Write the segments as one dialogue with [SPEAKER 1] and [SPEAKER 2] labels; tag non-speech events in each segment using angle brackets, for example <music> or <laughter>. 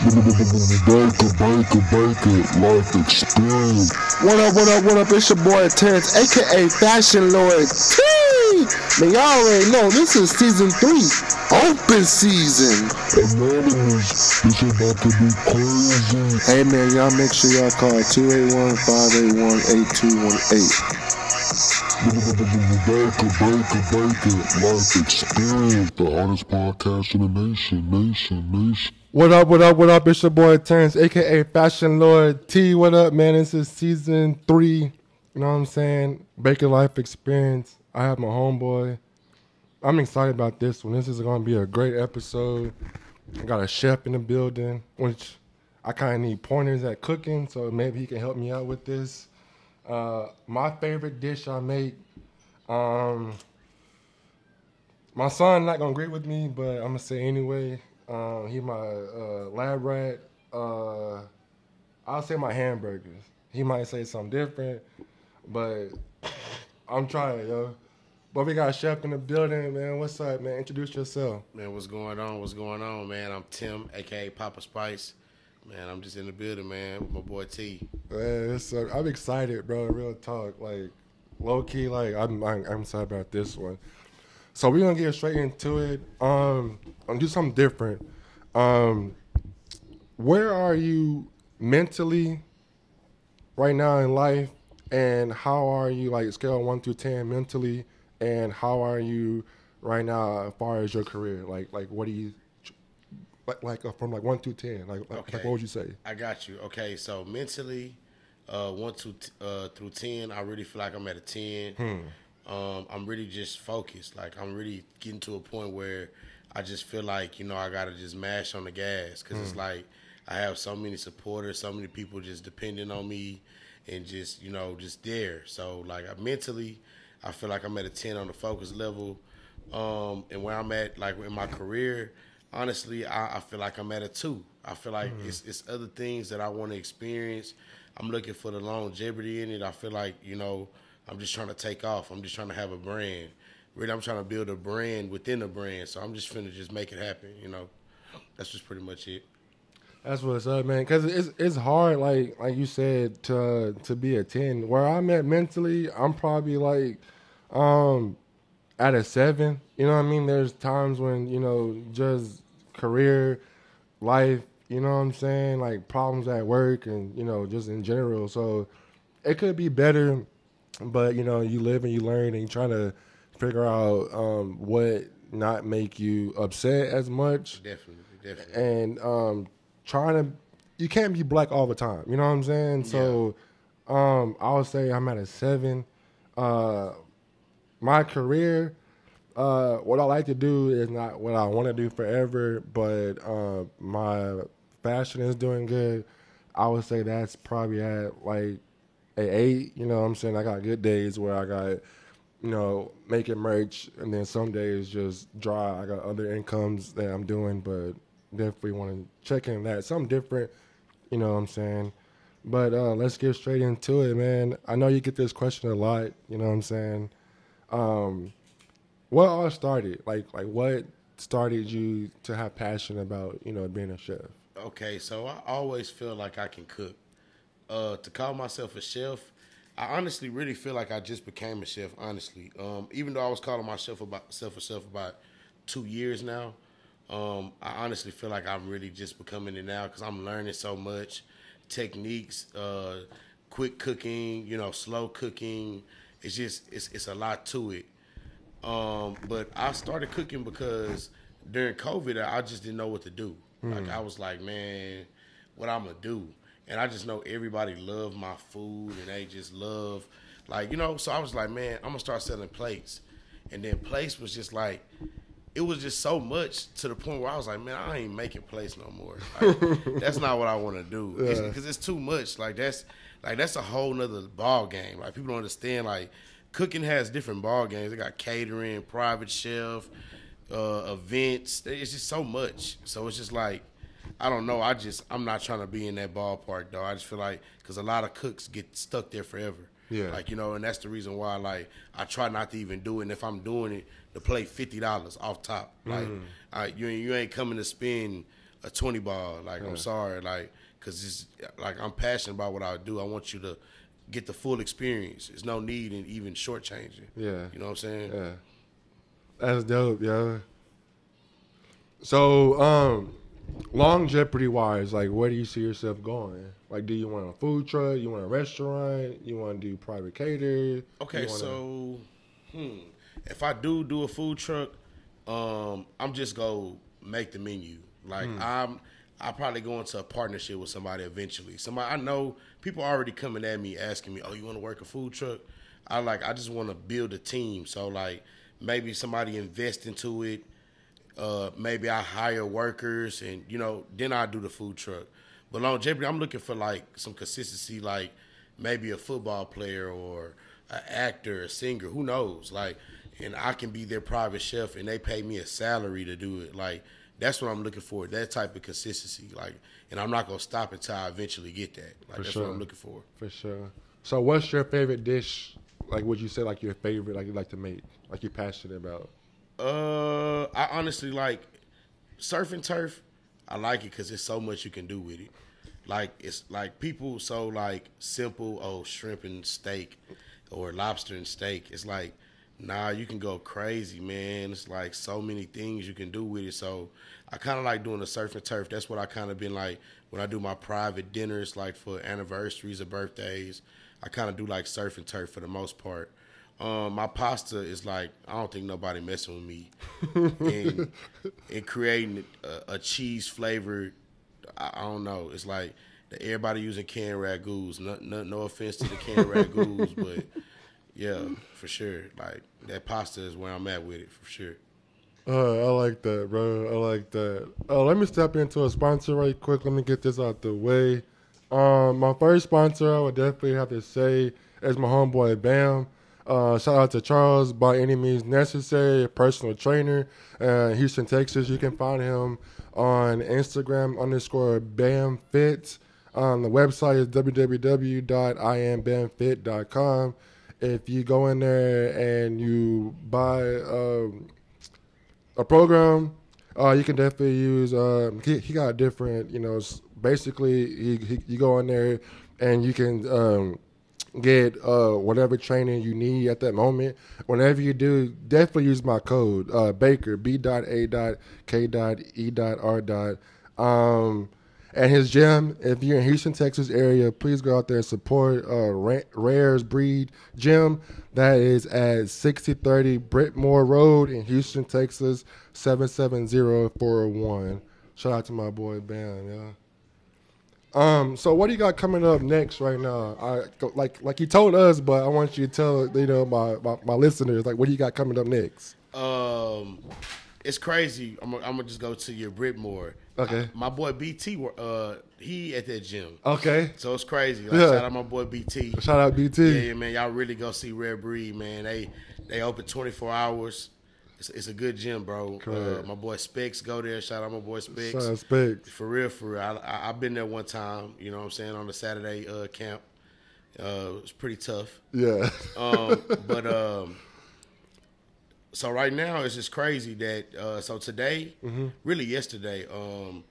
[SPEAKER 1] Baker, Baker, Baker, life experience.
[SPEAKER 2] What up, what up, what up? It's your boy Terrence, aka Fashion Lord. Man, y'all already know this is season three, open season.
[SPEAKER 1] This, this about to be crazy.
[SPEAKER 2] Hey man, y'all make sure y'all call 281-581-8218.
[SPEAKER 1] Baker, Baker, Baker, life experience. The hottest podcast in the nation, nation, nation.
[SPEAKER 3] What up, what up, what up? It's your boy Terrence, aka Fashion Lord T. What up, man? This is season three. You know what I'm saying? Baker Life Experience. I have my homeboy. I'm excited about this one. This is going to be a great episode. I got a chef in the building, which I kind of need pointers at cooking, so maybe he can help me out with this. Uh, my favorite dish I make. Um, my son not gonna agree with me, but I'm gonna say anyway. Um, he my uh, lab rat. Uh, I'll say my hamburgers. He might say something different, but I'm trying, yo. But we got a chef in the building, man. What's up, man? Introduce yourself.
[SPEAKER 4] Man, what's going on? What's going on, man? I'm Tim, aka Papa Spice. Man, I'm just in the building, man, with my boy T.
[SPEAKER 3] Man, uh, I'm excited, bro. Real talk, like low key, like I'm, I'm, I'm excited about this one. So we're gonna get straight into it. Um, I'm do something different. Um, where are you mentally right now in life, and how are you like scale one through ten mentally, and how are you right now as far as your career? Like, like what do you like, like uh, from like one through ten? Like, like, like what would you say?
[SPEAKER 4] I got you. Okay, so mentally, uh, one to uh, through ten, I really feel like I'm at a ten.
[SPEAKER 3] Hmm.
[SPEAKER 4] Um, I'm really just focused. Like I'm really getting to a point where I just feel like you know I gotta just mash on the gas because
[SPEAKER 3] Hmm.
[SPEAKER 4] it's like I have so many supporters, so many people just depending on me, and just you know just there. So like I mentally, I feel like I'm at a ten on the focus level, um, and where I'm at like in my career. Honestly, I, I feel like I'm at a two. I feel like it's it's other things that I want to experience. I'm looking for the longevity in it. I feel like you know I'm just trying to take off. I'm just trying to have a brand. Really, I'm trying to build a brand within a brand. So I'm just finna just make it happen. You know, that's just pretty much it.
[SPEAKER 3] That's what's up, man. Because it's it's hard, like like you said, to to be a ten. Where I'm at mentally, I'm probably like um at a seven. You know what I mean? There's times when you know just career, life. You know what I'm saying? Like problems at work and you know just in general. So it could be better, but you know you live and you learn and you try to figure out um, what not make you upset as much.
[SPEAKER 4] Definitely, definitely.
[SPEAKER 3] and um trying to you can't be black all the time you know what i'm saying? So um i would say i'm at a seven. Uh my career uh what i like to do is not what i want to do forever but uh my fashion is doing good. I would say that's probably at like a eight you know what i'm saying i got good days where i got you know, making merch, and then some days just dry. I got other incomes that I'm doing, but definitely want to check in that something different. You know what I'm saying? But uh, let's get straight into it, man. I know you get this question a lot. You know what I'm saying? Um, what all started? Like, like what started you to have passion about you know being a chef?
[SPEAKER 4] Okay, so I always feel like I can cook. Uh, to call myself a chef, I honestly really feel like I just became a chef. Honestly, um, even though I was calling myself about self a chef about two years now, um, I honestly feel like I'm really just becoming it now because I'm learning so much techniques, uh, quick cooking, you know, slow cooking. It's just it's it's a lot to it. Um, but I started cooking because during COVID, I just didn't know what to do. Like I was like, man, what I'm gonna do? And I just know everybody love my food and they just love, like you know. So I was like, man, I'm gonna start selling plates. And then plates was just like, it was just so much to the point where I was like, man, I ain't making plates no more. Like, <laughs> that's not what I want to do because it's, too much. Like that's like that's a whole nother ball game. Like people don't understand. Like cooking has different ball games. They got catering, private chef, uh, events. It's just so much. So it's just like I don't know. I just I'm not trying to be in that ballpark though. I just feel like because a lot of cooks get stuck there forever.
[SPEAKER 3] Yeah.
[SPEAKER 4] Like you know, and that's the reason why like I try not to even do it. And if I'm doing it, to play fifty dollars off top. Like I, you ain't- you ain't coming to spend a twenty ball. Like I'm sorry, like because it's like I'm passionate about what I do. I want you to get the full experience. There's no need in even shortchanging.
[SPEAKER 3] Yeah.
[SPEAKER 4] you know what I'm saying.
[SPEAKER 3] Yeah. That's dope, yo. So, um, longevity wise, like where do you see yourself going? Like do you want a food truck? You want a restaurant? You want to do private cater?
[SPEAKER 4] Okay, so hmm, if I do do a food truck, um, I'm just go make the menu. Like
[SPEAKER 3] Hmm.
[SPEAKER 4] I'm, I probably go into a partnership with somebody eventually. Somebody I know people already coming at me asking me, "Oh, you want to work a food truck?" I like I just want to build a team. So like maybe somebody invest into it. Uh, maybe I hire workers and you know then I do the food truck. But longevity, I'm looking for like some consistency, like maybe a football player or an actor, a singer, who knows? Like, and I can be their private chef and they pay me a salary to do it. Like that's what I'm looking for. That type of consistency. Like, and I'm not gonna stop until I eventually get that. Like
[SPEAKER 3] For
[SPEAKER 4] that's
[SPEAKER 3] sure.
[SPEAKER 4] what I'm looking for.
[SPEAKER 3] For sure. So, what's your favorite dish? Like, would you say like your favorite, like you like to make, like you're passionate about?
[SPEAKER 4] Uh, I honestly like surf and turf. I like it because there's so much you can do with it. Like it's like people so like simple. Oh, shrimp and steak, or lobster and steak. It's like nah, you can go crazy, man. It's like so many things you can do with it. So I kind of like doing the surf and turf. That's what I kind of been like when I do my private dinners, like for anniversaries or birthdays. I kind of do like surf and turf for the most part. Um, my pasta is like I don't think nobody messing with me, <laughs> and, creating a, a cheese flavored. I, I don't know. It's like everybody using canned ragouts. No, no, no offense to the canned <laughs> ragouts, but yeah, for sure. Like that pasta is where I'm at with it for sure.
[SPEAKER 3] Uh, I like that, bro. I like that. Uh, let me step into a sponsor right quick. Let me get this out the way. Um, my first sponsor, I would definitely have to say, is my homeboy Bam. Uh, shout out to Charles by any means necessary, personal trainer, uh, Houston, Texas. You can find him on Instagram underscore Bam Fit. Um, the website is www.iambamfit.com. If you go in there and you buy um, a program, uh, you can definitely use. Um, he, he got different, you know. Basically, he, he, you go in there and you can um, get uh, whatever training you need at that moment. Whenever you do, definitely use my code uh, Baker B dot A dot K dot E dot R dot. Um, at his gym, if you're in Houston, Texas area, please go out there and support uh, Ra- Rares Breed Gym. That is at 6030 Brittmore Road in Houston, Texas, 770401. Shout out to my boy Bam, yeah. Um, so what do you got coming up next right now? I like like you told us, but I want you to tell you know my, my, my listeners like what do you got coming up next?
[SPEAKER 4] Um, it's crazy. I'm gonna I'm gonna just go to your Britmore.
[SPEAKER 3] Okay.
[SPEAKER 4] I- my boy BT, uh, he at that gym.
[SPEAKER 3] Okay,
[SPEAKER 4] So it's crazy. Like,
[SPEAKER 3] Yeah.
[SPEAKER 4] Shout out my boy BT.
[SPEAKER 3] shout out BT.
[SPEAKER 4] Yeah, yeah, man. Y'all really go see Rare Breed, man. They they open 24 hours. It's, it's a good gym, bro. Uh, my boy Specs go there. Shout out my boy Specs.
[SPEAKER 3] Shout out Specs.
[SPEAKER 4] For real, for real. I, I, I've been there one time. You know what I'm saying on the Saturday uh, camp. Uh, it was pretty tough.
[SPEAKER 3] Yeah. <laughs>
[SPEAKER 4] Um, but um, so right now it's just crazy that uh, so today, really yesterday, um,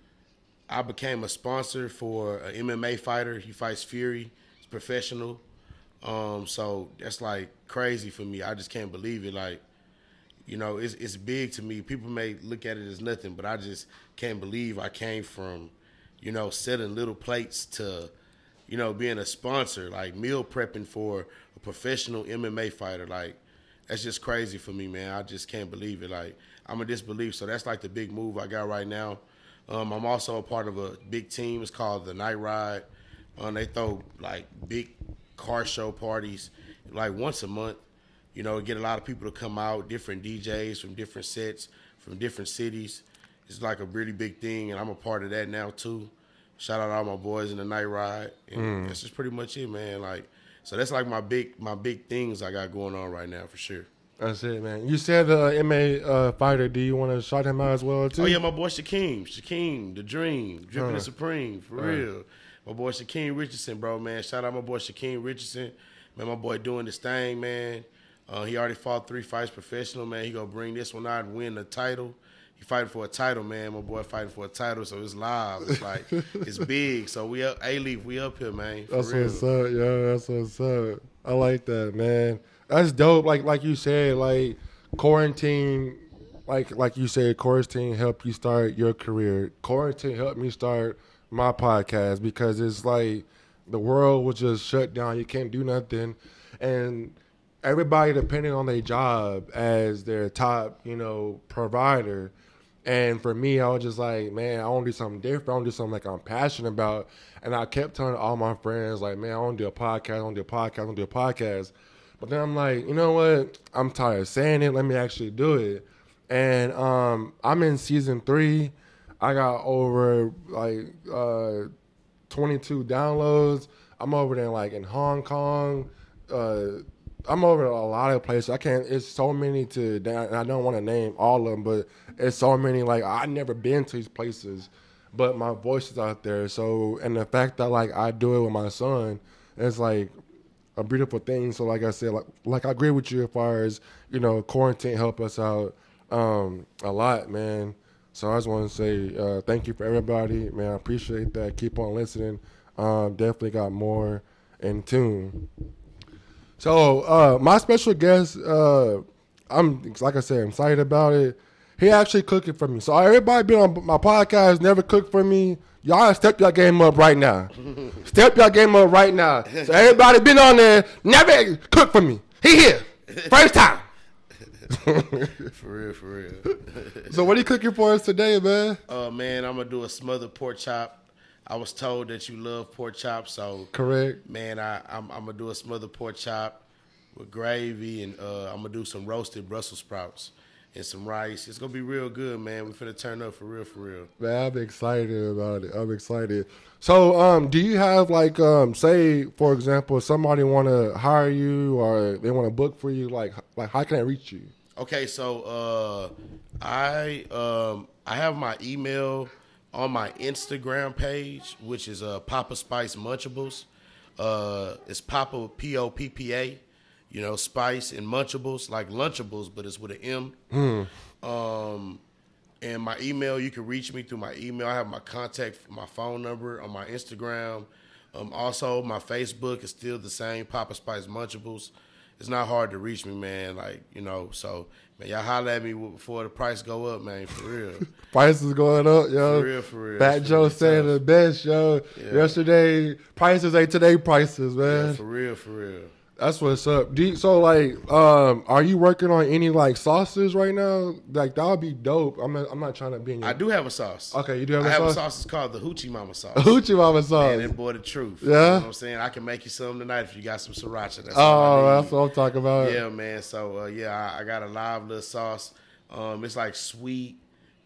[SPEAKER 4] I became a sponsor for an MMA fighter. He fights Fury. He's professional. Um, so that's like crazy for me. I just can't believe it. Like, you know, it's it's big to me. People may look at it as nothing, but I just can't believe I came from, you know, selling little plates to, you know, being a sponsor, like meal prepping for a professional MMA fighter. Like, that's just crazy for me, man. I just can't believe it. Like, I'm a disbelief. So that's like the big move I got right now. Um, I'm also a part of a big team. It's called the Night Ride. Um, they throw like big car show parties like once a month. You know, get a lot of people to come out, different DJs from different sets, from different cities. It's like a really big thing, and I'm a part of that now too. Shout out all my boys in the night ride, and that's just pretty much it, man. Like, so that's like my big, my big things I got going on right now for sure.
[SPEAKER 3] That's it, man. You said the uh, MA uh, fighter. Do you want to shout him out as well too?
[SPEAKER 4] Oh yeah, my boy Shaquem, Shaquem, the Dream, dripping
[SPEAKER 3] Uh,
[SPEAKER 4] the Supreme, for
[SPEAKER 3] uh.
[SPEAKER 4] real. My boy Shaquem Richardson, bro, man. Shout out my boy Shaquem Richardson, man. My boy doing this thing, man. Uh, he already fought three fights professional, man. He gonna bring this one out and win the title. he fighting for a title, man. My boy fighting for a title, so it's live. It's like <laughs> it's big. So we up, A Leaf, we up here, man. For
[SPEAKER 3] That's
[SPEAKER 4] real.
[SPEAKER 3] what's up, yo. That's what's up. I like that, man. That's dope. Like like you said, like quarantine, like like you said, quarantine helped you start your career. Quarantine helped me start my podcast because it's like the world was just shut down. You can't do nothing, and everybody depending on their job as their top, you know, provider. And for me, I was just like, man, I want to do something different. I want to do something like I'm passionate about. And I kept telling all my friends, like, man, I want to do a podcast. I want to do a podcast. I want to do a podcast. But then I'm like, you know what? I'm tired of saying it. Let me actually do it. And um, I'm in season three. I got over like uh, 22 downloads. I'm over there like in Hong Kong. Uh, I'm over a lot of places. I can't. It's so many to. and I don't want to name all of them, but it's so many. Like I never been to these places, but my voice is out there. So and the fact that like I do it with my son, it's like a beautiful thing. So like I said, like like I agree with you as far as you know, quarantine helped us out um, a lot, man. So I just want to say uh, thank you for everybody, man. I appreciate that. Keep on listening. Um, definitely got more in tune. So uh, my special guest, uh, I'm like I said, I'm excited about it. He actually cooking for me. So everybody been on my podcast, never cooked for me. Y'all step your game up right now. <laughs> step your game up right now. So everybody been on there, never cook for me. He here, first time. <laughs>
[SPEAKER 4] For real, for real.
[SPEAKER 3] So what are you cooking for us today, man?
[SPEAKER 4] uh, man, I'm gonna do a smothered pork chop. I was told that you love pork chop, so
[SPEAKER 3] Correct.
[SPEAKER 4] man, I, I'm, I'm gonna do a smothered pork chop with gravy, and uh, I'm gonna do some roasted Brussels sprouts and some rice. It's gonna be real good, man. We're gonna turn up for real, for real.
[SPEAKER 3] Man, I'm excited about it. I'm excited. So, um, do you have like, um, say, for example, somebody want to hire you or they want to book for you? Like, like how can I reach you?
[SPEAKER 4] Okay, so uh, I um, I have my email on my Instagram page, which is uh, Papa Spice Munchables. Uh, it's Papa P O P P A, you know, Spice and Munchables like Lunchables, but it's with an M. Um, and my email, you can reach me through my email. I have my contact, my phone number on my Instagram. Um, also, my Facebook is still the same, Papa Spice Munchables. It's not hard to reach me, man. Like you know, so man, y'all holler at me before the price go up, man. For real, <laughs>
[SPEAKER 3] Prices going up, yo.
[SPEAKER 4] For real, for real.
[SPEAKER 3] Fat Joe
[SPEAKER 4] really
[SPEAKER 3] saying
[SPEAKER 4] tough.
[SPEAKER 3] the best, yo. Yesterday prices ain't today prices, man.
[SPEAKER 4] yeah, for real, for real.
[SPEAKER 3] That's what's up. You, so like, um, are you working on any like sauces right now? Like that would be dope. I'm not, I'm not trying to be in your
[SPEAKER 4] I do have a sauce.
[SPEAKER 3] Okay, you do have
[SPEAKER 4] I
[SPEAKER 3] a
[SPEAKER 4] have
[SPEAKER 3] sauce?
[SPEAKER 4] a sauce. It's called the Hoochie Mama sauce.
[SPEAKER 3] hoochie mama sauce.
[SPEAKER 4] And boy, the truth.
[SPEAKER 3] Yeah?
[SPEAKER 4] you know what I'm saying I can make you some tonight if you got some sriracha. That's
[SPEAKER 3] oh,
[SPEAKER 4] need.
[SPEAKER 3] that's what I'm talking about.
[SPEAKER 4] Yeah, man. So uh, yeah, I, I got a live little sauce. Um, it's like sweet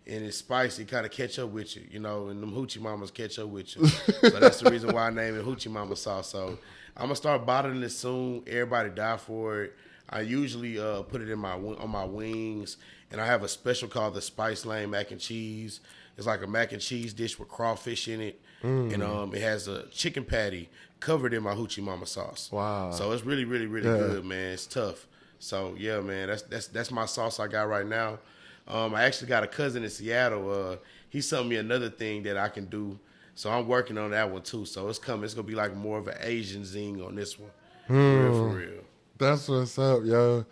[SPEAKER 4] and it's spicy, kind of catch up with you, you know. And them hoochie mamas catch up with you. so that's the reason why I named it hoochie mama sauce. So I'm gonna start bottling it soon. Everybody die for it. I usually uh, put it in my on my wings, and I have a special called the Spice Lane mac and cheese. It's like a mac and cheese dish with crawfish in it, and um, it has a chicken patty covered in my hoochie mama sauce.
[SPEAKER 3] Wow.
[SPEAKER 4] So it's really, really, really
[SPEAKER 3] Yeah.
[SPEAKER 4] good, man. It's tough. So yeah, man, that's that's that's my sauce I got right now. Um, I actually got a cousin in Seattle. Uh, he sent me another thing that I can do. So I'm working on that one too. So it's coming. It's gonna be like more of an Asian zing on this one. For real,
[SPEAKER 3] Hmm.
[SPEAKER 4] for real.
[SPEAKER 3] That's what's up, yo.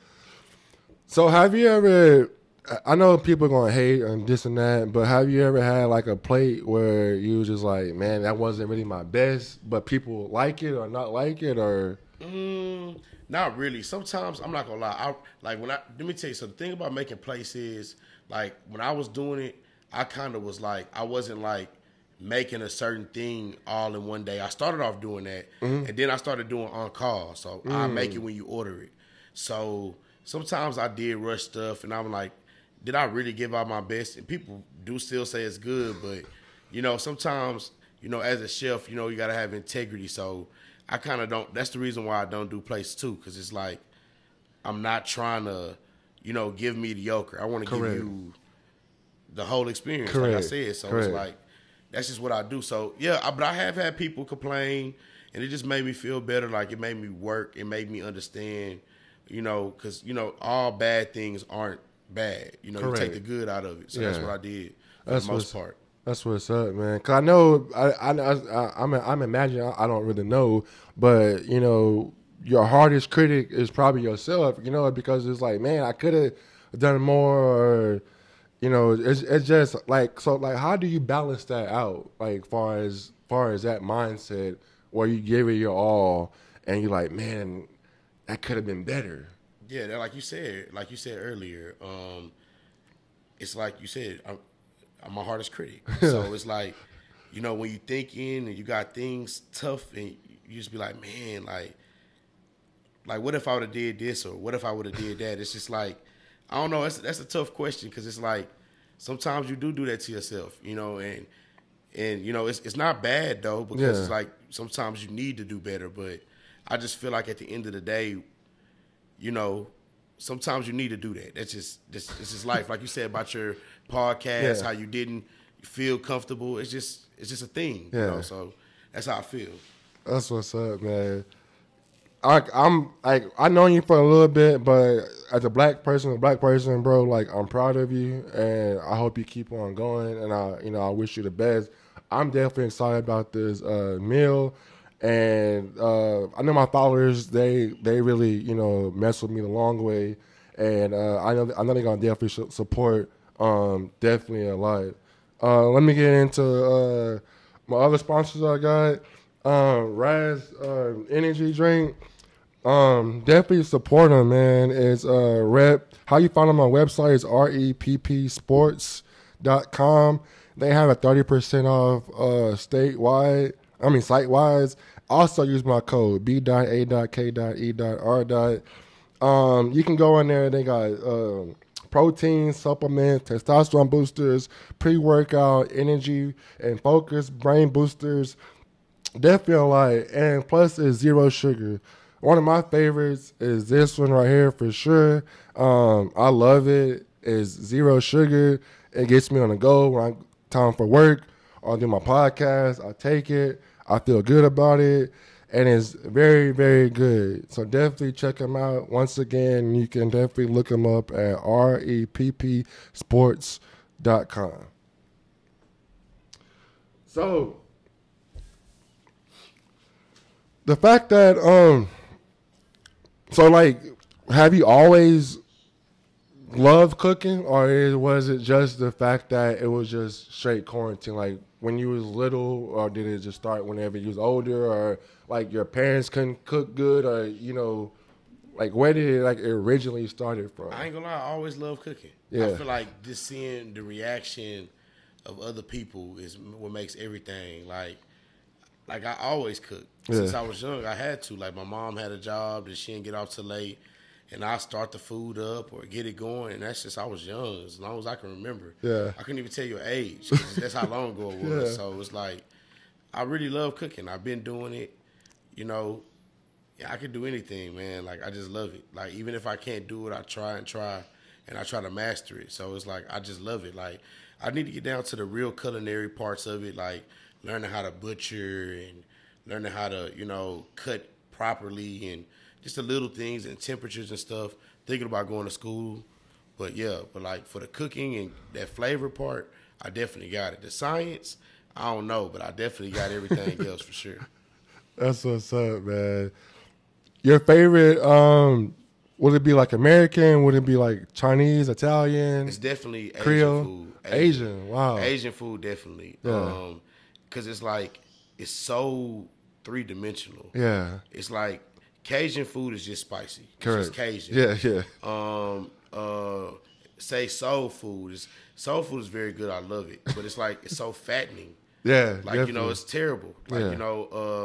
[SPEAKER 3] So have you ever? I know people are gonna hate and this and that, but have you ever had like a plate where you was just like, man, that wasn't really my best, but people like it or not like it, or
[SPEAKER 4] Mm, not really. Sometimes I'm not gonna lie. I like when I let me tell you something. The thing about making plates is like when I was doing it, I kind of was like I wasn't like making a certain thing all in one day. I started off doing that, mm-hmm. and then I started doing on call. So I mm. make it when you order it. So sometimes I did rush stuff, and I'm like, did I really give out my best? And people do still say it's good, but you know sometimes you know as a chef, you know you gotta have integrity. So I kind of don't. That's the reason why I don't do plates too, because it's like I'm not trying to, you know, give mediocre. I want to give you the whole experience, like I said. So
[SPEAKER 3] Correct.
[SPEAKER 4] it's like that's just what I do. So yeah, I, but I have had people complain, and it just made me feel better. Like it made me work. It made me understand, you know, because you know all bad things aren't bad. You know, you take the good out of it. So that's what I did for
[SPEAKER 3] That's
[SPEAKER 4] the most
[SPEAKER 3] what's-
[SPEAKER 4] part.
[SPEAKER 3] That's what's up, man. Cause I know I I I I'm I'm imagining I don't really know, but you know your hardest critic is probably yourself. You know because it's like man I could have done more, or you know it's it's just like so like how do you balance that out like far as far as that mindset where you give it your all and you're like man that could have been better.
[SPEAKER 4] Yeah, like you said, like you said earlier, um, it's like you said, I'm, I'm my hardest critic. <laughs> So it's like, you know, when you thinking and you got things tough, and you just be like, man, like, like what if I would have did this or what if I would have did that? It's just like, I don't know. That's that's a tough question because it's like sometimes you do do that to yourself, you know, and and you know it's it's not bad though because
[SPEAKER 3] Yeah.
[SPEAKER 4] it's like sometimes you need to do better, but I just feel like at the end of the day, you know, sometimes you need to do that. That's just this this is life. Like you said about your podcast,
[SPEAKER 3] Yeah.
[SPEAKER 4] how you didn't feel comfortable. It's just it's just a thing. You
[SPEAKER 3] Yeah.
[SPEAKER 4] know, so that's how I feel.
[SPEAKER 3] That's what's up, man. I, I'm like I know you for a little bit, but as a black person, a black person, bro, like I'm proud of you, and I hope you keep on going. And I, you know, I wish you the best. I'm definitely excited about this uh, meal, and uh, I know my followers they they really you know mess with me the long way, and uh, I know I know they're gonna definitely support um, definitely a lot. Uh, let me get into uh, my other sponsors I got. Um, Raze uh, energy drink. Um, definitely support them, man. It's uh rep. How you find them on website is reppsports.com. They have a 30% off uh statewide. I mean site wise. Also use my code B.A.K.E.R. Um, you can go in there. They got um, protein supplements, testosterone boosters, pre-workout, energy and focus, brain boosters. Definitely lot. And plus, it's zero sugar. One of my favorites is this one right here for sure. Um, I love it. It's zero sugar. It gets me on the go when I'm time for work or do my podcast. I take it. I feel good about it. And it's very, very good. So definitely check them out. Once again, you can definitely look them up at reppsports.com. So the fact that um so like have you always loved cooking or is, was it just the fact that it was just straight quarantine like when you was little or did it just start whenever you was older or like your parents couldn't cook good or you know like where did it like originally started from
[SPEAKER 4] I ain't gonna lie, I always love cooking.
[SPEAKER 3] Yeah.
[SPEAKER 4] I feel like just seeing the reaction of other people is what makes everything like. Like I always cook since
[SPEAKER 3] Yeah.
[SPEAKER 4] I was young. I had to. Like my mom had a job that she didn't get off till late, and I start the food up or get it going. And that's just I was young as long as I can remember.
[SPEAKER 3] Yeah.
[SPEAKER 4] I couldn't even tell your age. that's how long ago it was.
[SPEAKER 3] Yeah.
[SPEAKER 4] So it's like I really love cooking. I've been doing it. You know, yeah, I can do anything, man. Like I just love it. Like even if I can't do it, I try and try, and I try to master it. So it's like I just love it. Like I need to get down to the real culinary parts of it, like learning how to butcher and learning how to you know cut properly and just the little things and temperatures and stuff. Thinking about going to school, but yeah, but like for the cooking and that flavor part, I definitely got it. The science, I don't know, but I definitely got everything <laughs> else for sure.
[SPEAKER 3] That's what's up, man. Your favorite, um, would it be like American? Would it be like Chinese, Italian,
[SPEAKER 4] It's definitely Asian
[SPEAKER 3] Creole?
[SPEAKER 4] food.
[SPEAKER 3] Asian, wow.
[SPEAKER 4] Asian food definitely.
[SPEAKER 3] Yeah.
[SPEAKER 4] Um, cause it's like it's so three dimensional.
[SPEAKER 3] Yeah,
[SPEAKER 4] It's like Cajun food is just spicy. It's
[SPEAKER 3] correct.
[SPEAKER 4] just Cajun.
[SPEAKER 3] Yeah, yeah,
[SPEAKER 4] Um. Uh. Say soul food is soul food is very good. I love it, but it's like it's so <laughs> fattening.
[SPEAKER 3] yeah.
[SPEAKER 4] Like you know, it's terrible. Like
[SPEAKER 3] Yeah.
[SPEAKER 4] you know,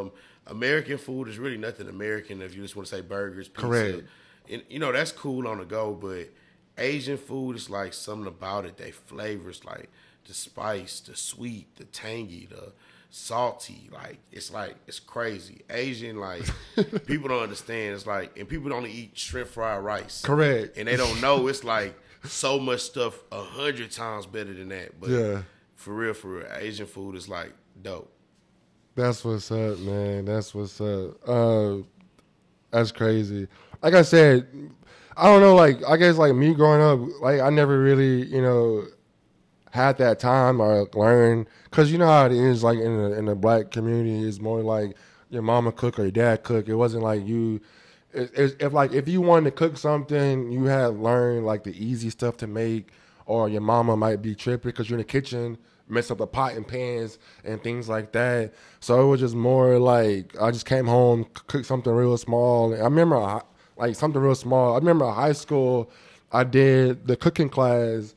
[SPEAKER 4] um, American food is really nothing American if you just want to say burgers, pizza.
[SPEAKER 3] Correct.
[SPEAKER 4] And you know that's cool on the go, but Asian food is like something about it. They flavors like the spice, the sweet, the tangy, the salty. Like it's like it's crazy. Asian like <laughs> people don't understand. It's like and people don't eat shrimp fried rice.
[SPEAKER 3] Correct.
[SPEAKER 4] And they don't know it's like so much stuff a hundred times better than that. But
[SPEAKER 3] Yeah.
[SPEAKER 4] for real, for real, Asian food is like dope.
[SPEAKER 3] That's what's up, man. That's what's up. Uh, that's crazy. Like I said, I don't know. Like I guess like me growing up, like I never really you know had that time or learned because you know how it is like in the in the black community it's more like your mama cook or your dad cook. It wasn't like you. It, it's if like if you wanted to cook something, you had learned like the easy stuff to make, or your mama might be tripping because you're in the kitchen mess up the pot and pans and things like that. So it was just more like I just came home, cooked something real small. I remember like something real small. I remember high school, I did the cooking class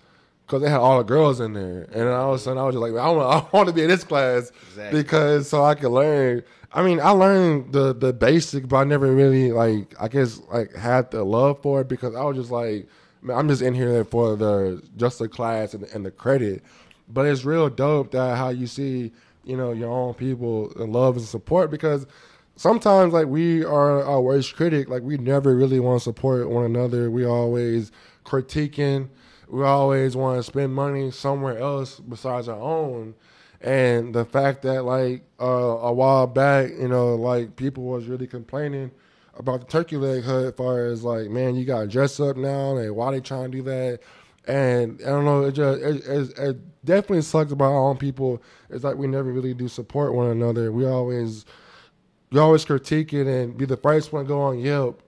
[SPEAKER 3] because they had all the girls in there, and all of a sudden I was just like, I want, <laughs> I want to be in this class
[SPEAKER 4] Exactly.
[SPEAKER 3] because so I could learn. I mean, I learned the the basic, but I never really like I guess like had the love for it because I was just like, man, I'm just in here for the just the class and, and the credit. But it's real dope that how you see you know your own people and love and support because sometimes like we are our worst critic. Like we never really want to support one another. We always critiquing. We always want to spend money somewhere else besides our own. And the fact that like uh, a while back, you know, like people was really complaining about the turkey leg hood as far as like, man, you got to dress up now, and why they trying to do that? And I don't know, it just it, it, it definitely sucks about our own people. It's like we never really do support one another. We always we always critique it and be the first one to go on Yelp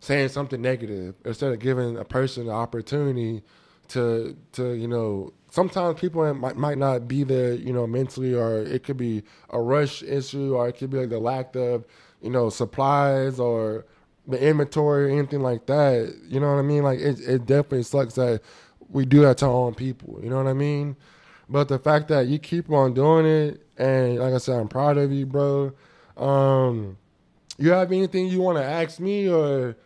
[SPEAKER 3] saying something negative instead of giving a person the opportunity to to you know sometimes people might might not be there you know mentally or it could be a rush issue or it could be like the lack of you know supplies or the inventory or anything like that. You know what I mean? Like it it definitely sucks that we do that to our own people. You know what I mean? But the fact that you keep on doing it and like I said I'm proud of you bro. Um you have anything you want to ask me or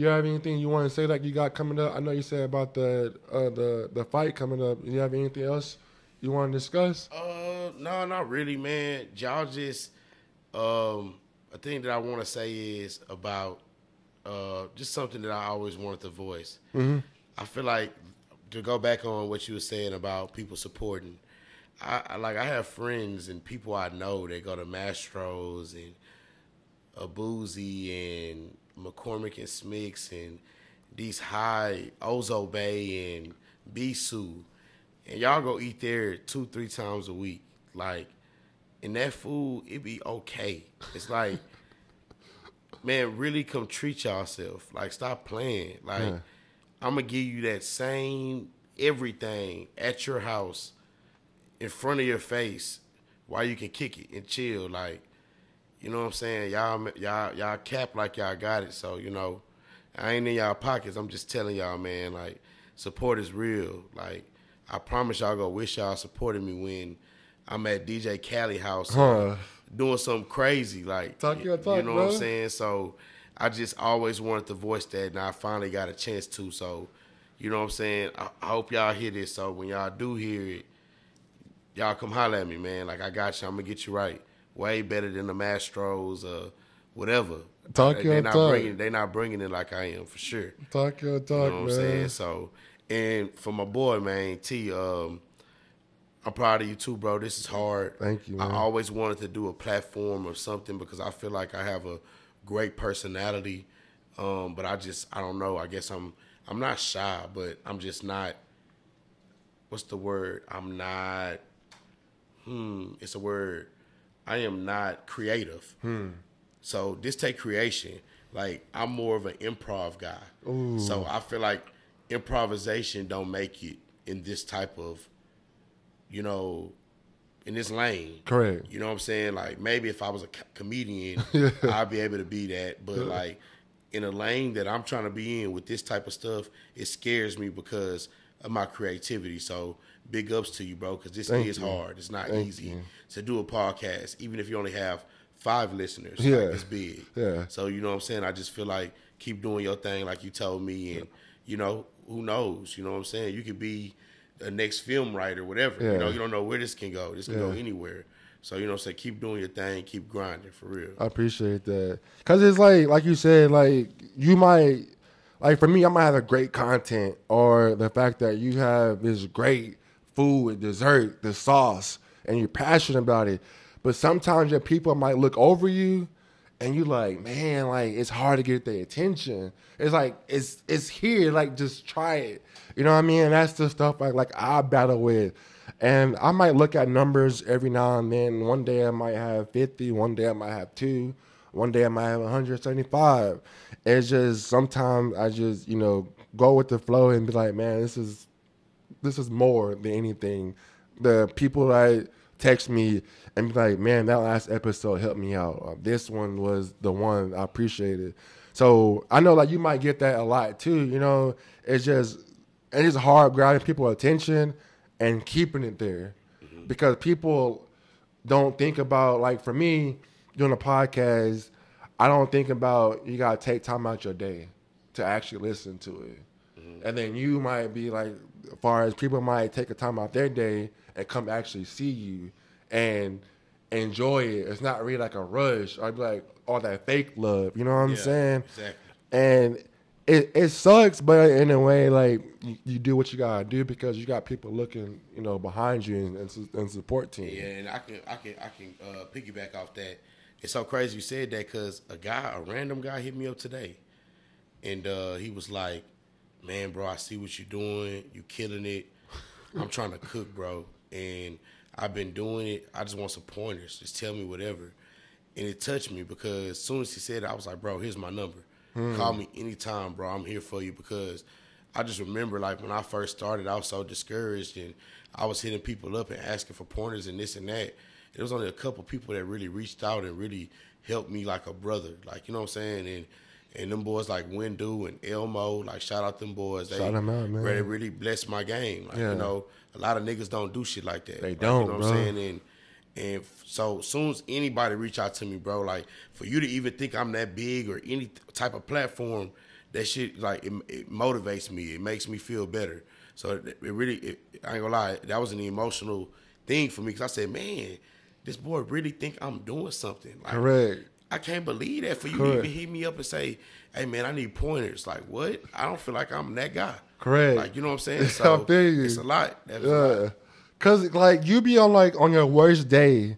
[SPEAKER 3] you have anything you want to say like you got coming up? I know you said about the uh, the the fight coming up. You have anything else you want to discuss?
[SPEAKER 4] Uh, no, not really, man. Y'all just, um, a thing that I want to say is about, uh, just something that I always wanted to voice. I feel like to go back on what you were saying about people supporting. I, I like I have friends and people I know that go to Mastros and Abuzi and McCormick and Schmick's and these high Ouzo Bay and Bisou. And y'all go eat there two, three times a week. Like, and that food, it be okay. It's like, <laughs> man, really come treat yourself. Like, stop playing. Like,
[SPEAKER 3] Yeah.
[SPEAKER 4] I'm gonna give you that same everything at your house in front of your face while you can kick it and chill. Like, you know what I'm saying? Y'all, y'all, y'all cap like y'all got it. So you know, I ain't in y'all pockets. I'm just telling y'all, man. Like, support is real. Like, I promise y'all gonna wish y'all supported me when I'm at DJ Khaled house uh,
[SPEAKER 3] Huh.
[SPEAKER 4] doing something crazy. Like,
[SPEAKER 3] Talk your talk, you
[SPEAKER 4] know what I'm saying? So, I just always wanted to voice that, and I finally got a chance to. So, you know what I'm saying? I, I hope y'all hear this. So when y'all do hear it, y'all come holler at me, man. Like I got you. I'm gonna get you right. Way better than the Mastros, uh, whatever.
[SPEAKER 3] Talk
[SPEAKER 4] they,
[SPEAKER 3] your
[SPEAKER 4] they not
[SPEAKER 3] talk.
[SPEAKER 4] bringing. they're not bringing it like I am for sure.
[SPEAKER 3] Talk your talk,
[SPEAKER 4] You know what I'm saying? So, and for my boy, man, T, um, I'm proud of you too, bro. This is hard.
[SPEAKER 3] Thank you, man.
[SPEAKER 4] I always wanted to do a platform or something because I feel like I have a great personality. Um, but I just, I don't know. I guess I'm, I'm not shy, but I'm just not. What's the word? I'm not. Hmm. It's a word. I am not creative. Hmm. So this take creation. Like I'm more of an improv guy. So I feel like improvisation don't make it in this type of, you know, in this lane.
[SPEAKER 3] Correct.
[SPEAKER 4] You know what I'm saying? Like maybe if I was a co- comedian, <laughs> I'd be able to be that. But like in a lane that I'm trying to be in with this type of stuff, it scares me because of my creativity. So big ups to you, bro, because this
[SPEAKER 3] Thank
[SPEAKER 4] is
[SPEAKER 3] you.
[SPEAKER 4] hard. It's not
[SPEAKER 3] Thank
[SPEAKER 4] easy
[SPEAKER 3] you.
[SPEAKER 4] to do a podcast, even if you only have five listeners.
[SPEAKER 3] Yeah.
[SPEAKER 4] Like, it's big.
[SPEAKER 3] Yeah.
[SPEAKER 4] So you know what I'm saying? I just feel like keep doing your thing like you told me and you know, who knows? You know what I'm saying? You could be a next film writer, whatever.
[SPEAKER 3] Yeah.
[SPEAKER 4] You know, you don't know where this can go. This can go anywhere. So you know what I'm saying? Keep doing your thing, keep grinding for real.
[SPEAKER 3] I appreciate that. Cause it's like, like you said, like you might, like for me, I might have a great content or the fact that you have is great food, dessert, the sauce, and you're passionate about it. But sometimes your people might look over you and you're like, man, like it's hard to get their attention. It's like it's it's here, like just try it. You know what I mean? That's the stuff like like I battle with. And I might look at numbers every now and then. One day I might have 50, one day I might have two, one day I might have 175. It's just sometimes I just, you know, go with the flow and be like, man, this is this is more than anything. The people that text me and be like, man, that last episode helped me out. Uh, this one was the one I appreciated. So I know like you might get that a lot too. You know, it's just and it's hard grabbing people's attention and keeping it there because people don't think about like for me doing a podcast. I don't think about you gotta take time out your day to actually listen to it, and then you might be like, as far as people might take a time out their day and come actually see you and enjoy it. It's not really like a rush. I'd be like all that fake love. You know what I'm
[SPEAKER 4] Yeah,
[SPEAKER 3] saying?
[SPEAKER 4] exactly.
[SPEAKER 3] And it, it sucks, but in a way, like you, you do what you gotta do because you got people looking, you know, behind you and, and, and support team.
[SPEAKER 4] Yeah, and I can I can I can uh, piggyback off that. It's so crazy you said that because a guy, a random guy, hit me up today, and uh, he was like, "Man, bro, I see what you're doing. You're killing it. I'm <laughs> trying to cook, bro, and I've been doing it. I just want some pointers. Just tell me whatever." And it touched me because as soon as he said it, I was like, "Bro, here's my number. Hmm. Call me anytime, bro. I'm here for you." Because I just remember like when I first started, I was so discouraged and I was hitting people up and asking for pointers and this and that. There was only a couple people that really reached out and really helped me like a brother, like you know what I'm saying. And and them boys like Windu and Elmo, like shout out them boys. They
[SPEAKER 3] them out, man.
[SPEAKER 4] Really, really blessed my game. Like
[SPEAKER 3] Yeah.
[SPEAKER 4] you know, a lot of niggas don't do shit like that.
[SPEAKER 3] They
[SPEAKER 4] Like,
[SPEAKER 3] don't,
[SPEAKER 4] You know what
[SPEAKER 3] bro.
[SPEAKER 4] I'm saying? And and f- so soon as anybody reach out to me, bro, like for you to even think I'm that big or any type of platform, that shit like it, it motivates me. It makes me feel better. So it, it really, it, I ain't gonna lie, that was an emotional thing for me because I said, man, this boy really think I'm doing something. Like,
[SPEAKER 3] Correct.
[SPEAKER 4] I can't believe that for you
[SPEAKER 3] Correct.
[SPEAKER 4] to even hit me up and say, "Hey man, I need pointers." Like what? I don't feel like I'm that guy.
[SPEAKER 3] Correct.
[SPEAKER 4] Like you know what I'm saying?
[SPEAKER 3] I <laughs>
[SPEAKER 4] So
[SPEAKER 3] feel you.
[SPEAKER 4] it's a lot. A
[SPEAKER 3] Yeah.
[SPEAKER 4] lot.
[SPEAKER 3] Cause like you be on like on your worst day,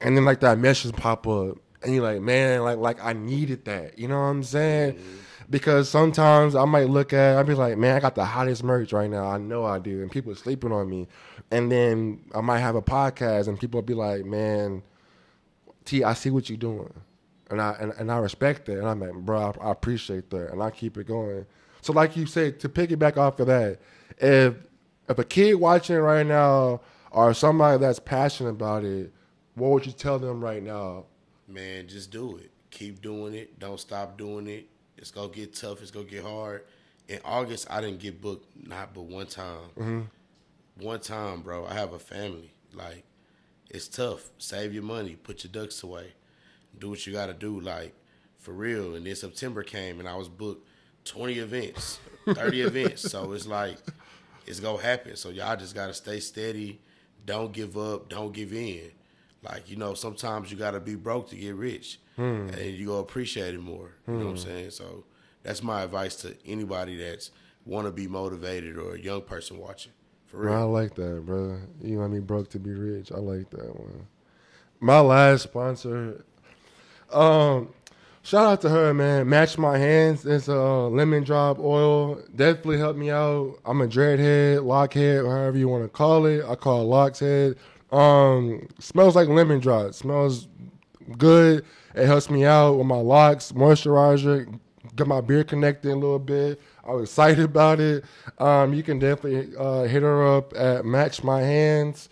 [SPEAKER 3] and then like that message pop up, and you're like, man, like like I needed that. You know what I'm saying?
[SPEAKER 4] Mm-hmm.
[SPEAKER 3] Because sometimes I might look at, I'd be like, man, I got the hottest merch right now. I know I do, and people are sleeping on me. And then I might have a podcast, and people be like, man, T, I see what you're doing, and I and, and I respect that, and I'm like, bro, I, I appreciate that, and I keep it going. So, like you said, to piggyback off of that, if if a kid watching right now or somebody that's passionate about it, what would you tell them right now?
[SPEAKER 4] Man, just do it. Keep doing it. Don't stop doing it. It's gonna get tough. It's gonna get hard. In August, I didn't get booked not but one time. Mm-hmm. One time, bro. I have a family. Like, it's tough. Save your money. Put your ducks away. Do what you gotta do. Like, for real. And then September came, and I was booked twenty events, thirty <laughs> events. So it's like, it's gonna happen. So y'all just gotta stay steady. Don't give up. Don't give in. Like you know, sometimes you gotta be broke to get rich, hmm. and you go appreciate it more. You know what I'm hmm. saying? So that's my advice to anybody that's want to be motivated or a young person watching. For real.
[SPEAKER 3] I like that, bro. You know, I mean, broke to be rich? I like that one. My last sponsor, um, shout out to her, man. Match my hands. It's a uh, lemon drop oil. Definitely helped me out. I'm a dreadhead, lockhead, however you want to call it. I call it locks head. Um, smells like lemon drop. Smells good. It helps me out with my locks, moisturizer, get my beard connected a little bit. I was excited about it. Um, you can definitely uh, hit her up at Match My Hands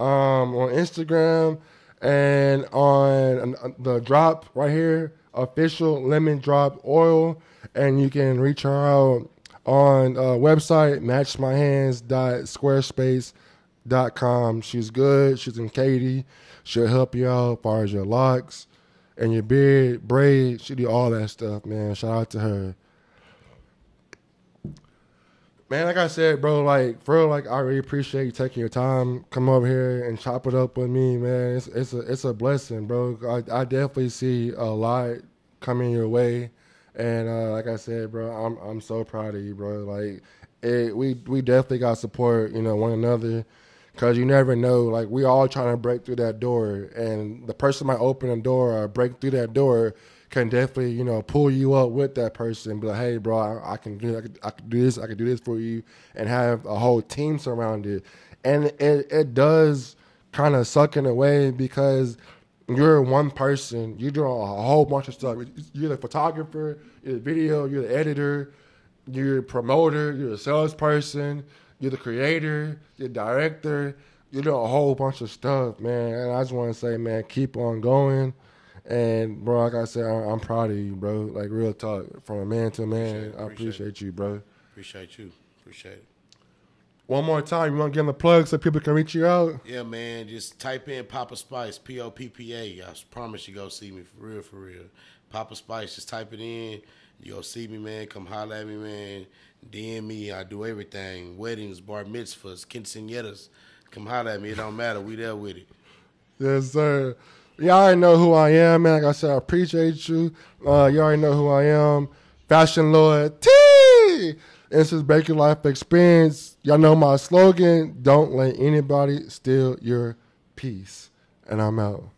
[SPEAKER 3] um, on Instagram and on uh, the drop right here, official lemon drop oil. And you can reach her out on uh, website matchmyhands.squarespace.com. She's good. She's in Katy. She'll help you out as far as your locks and your beard, braid. She do all that stuff, man. Shout out to her. Man, like I said, bro, like for like I really appreciate you taking your time, come over here and chop it up with me, man. It's it's a it's a blessing, bro. I, I definitely see a lot coming your way, and uh, like I said, bro, I'm I'm so proud of you, bro. Like it, we we definitely got support, you know, one another, cause you never know. Like we all trying to break through that door, and the person might open a door or break through that door can definitely you know pull you up with that person. Be like, hey, bro, I, I can do I can, I can do this, I can do this for you, and have a whole team surrounded. And it it does kind of suck in a way because you're one person. You're doing a whole bunch of stuff. You're the photographer, you're the video, you're the editor, you're a promoter, you're a salesperson, you're the creator, you're the director. You're doing a whole bunch of stuff, man. And I just want to say, man, keep on going. And bro, like I said, I- I'm proud of you, bro. Like real talk, from a man to a man.
[SPEAKER 4] Appreciate
[SPEAKER 3] I
[SPEAKER 4] appreciate
[SPEAKER 3] appreciate you, bro.
[SPEAKER 4] Appreciate you. Appreciate it.
[SPEAKER 3] One more time, you want to give them the plug so people can reach you out?
[SPEAKER 4] Yeah, man. Just type in Poppa Spice, P O P P A. I promise you go see me for real, for real. Poppa Spice, just type it in. You go see me, man. Come holler at me, man. DM me. I do everything. Weddings, bar mitzvahs, quinceañeras. Come holler at me. It don't matter. We there with it.
[SPEAKER 3] Yes, sir. Y'all already know who I am, man. Like I said, I appreciate you. Uh, you already know who I am. Fashion Lord T. This is Baker Life Experience. Y'all know my slogan. Don't let anybody steal your peace. And I'm out.